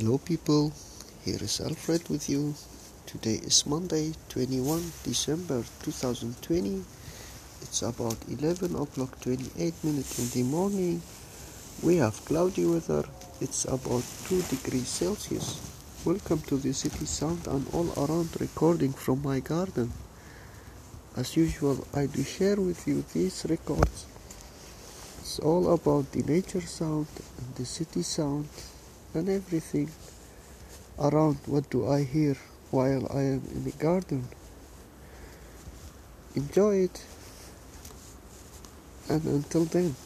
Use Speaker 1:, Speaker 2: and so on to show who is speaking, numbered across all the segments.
Speaker 1: Hello, people. Here is Alfred with you. Today is Monday, 21 December 2020. It's about 11 o'clock 28 minutes in the morning. We have cloudy weather. It's about 2 degrees Celsius. Welcome to the city sound and all around recording from my garden. As usual, I do share with you these records. It's all about the nature sound and the city sound and everything around what do I hear while I am in the garden. Enjoy it and until then.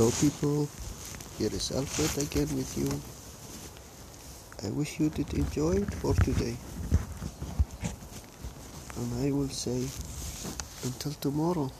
Speaker 1: Hello people, here is Alfred again with you. I wish you did enjoy it for today. And I will say until tomorrow.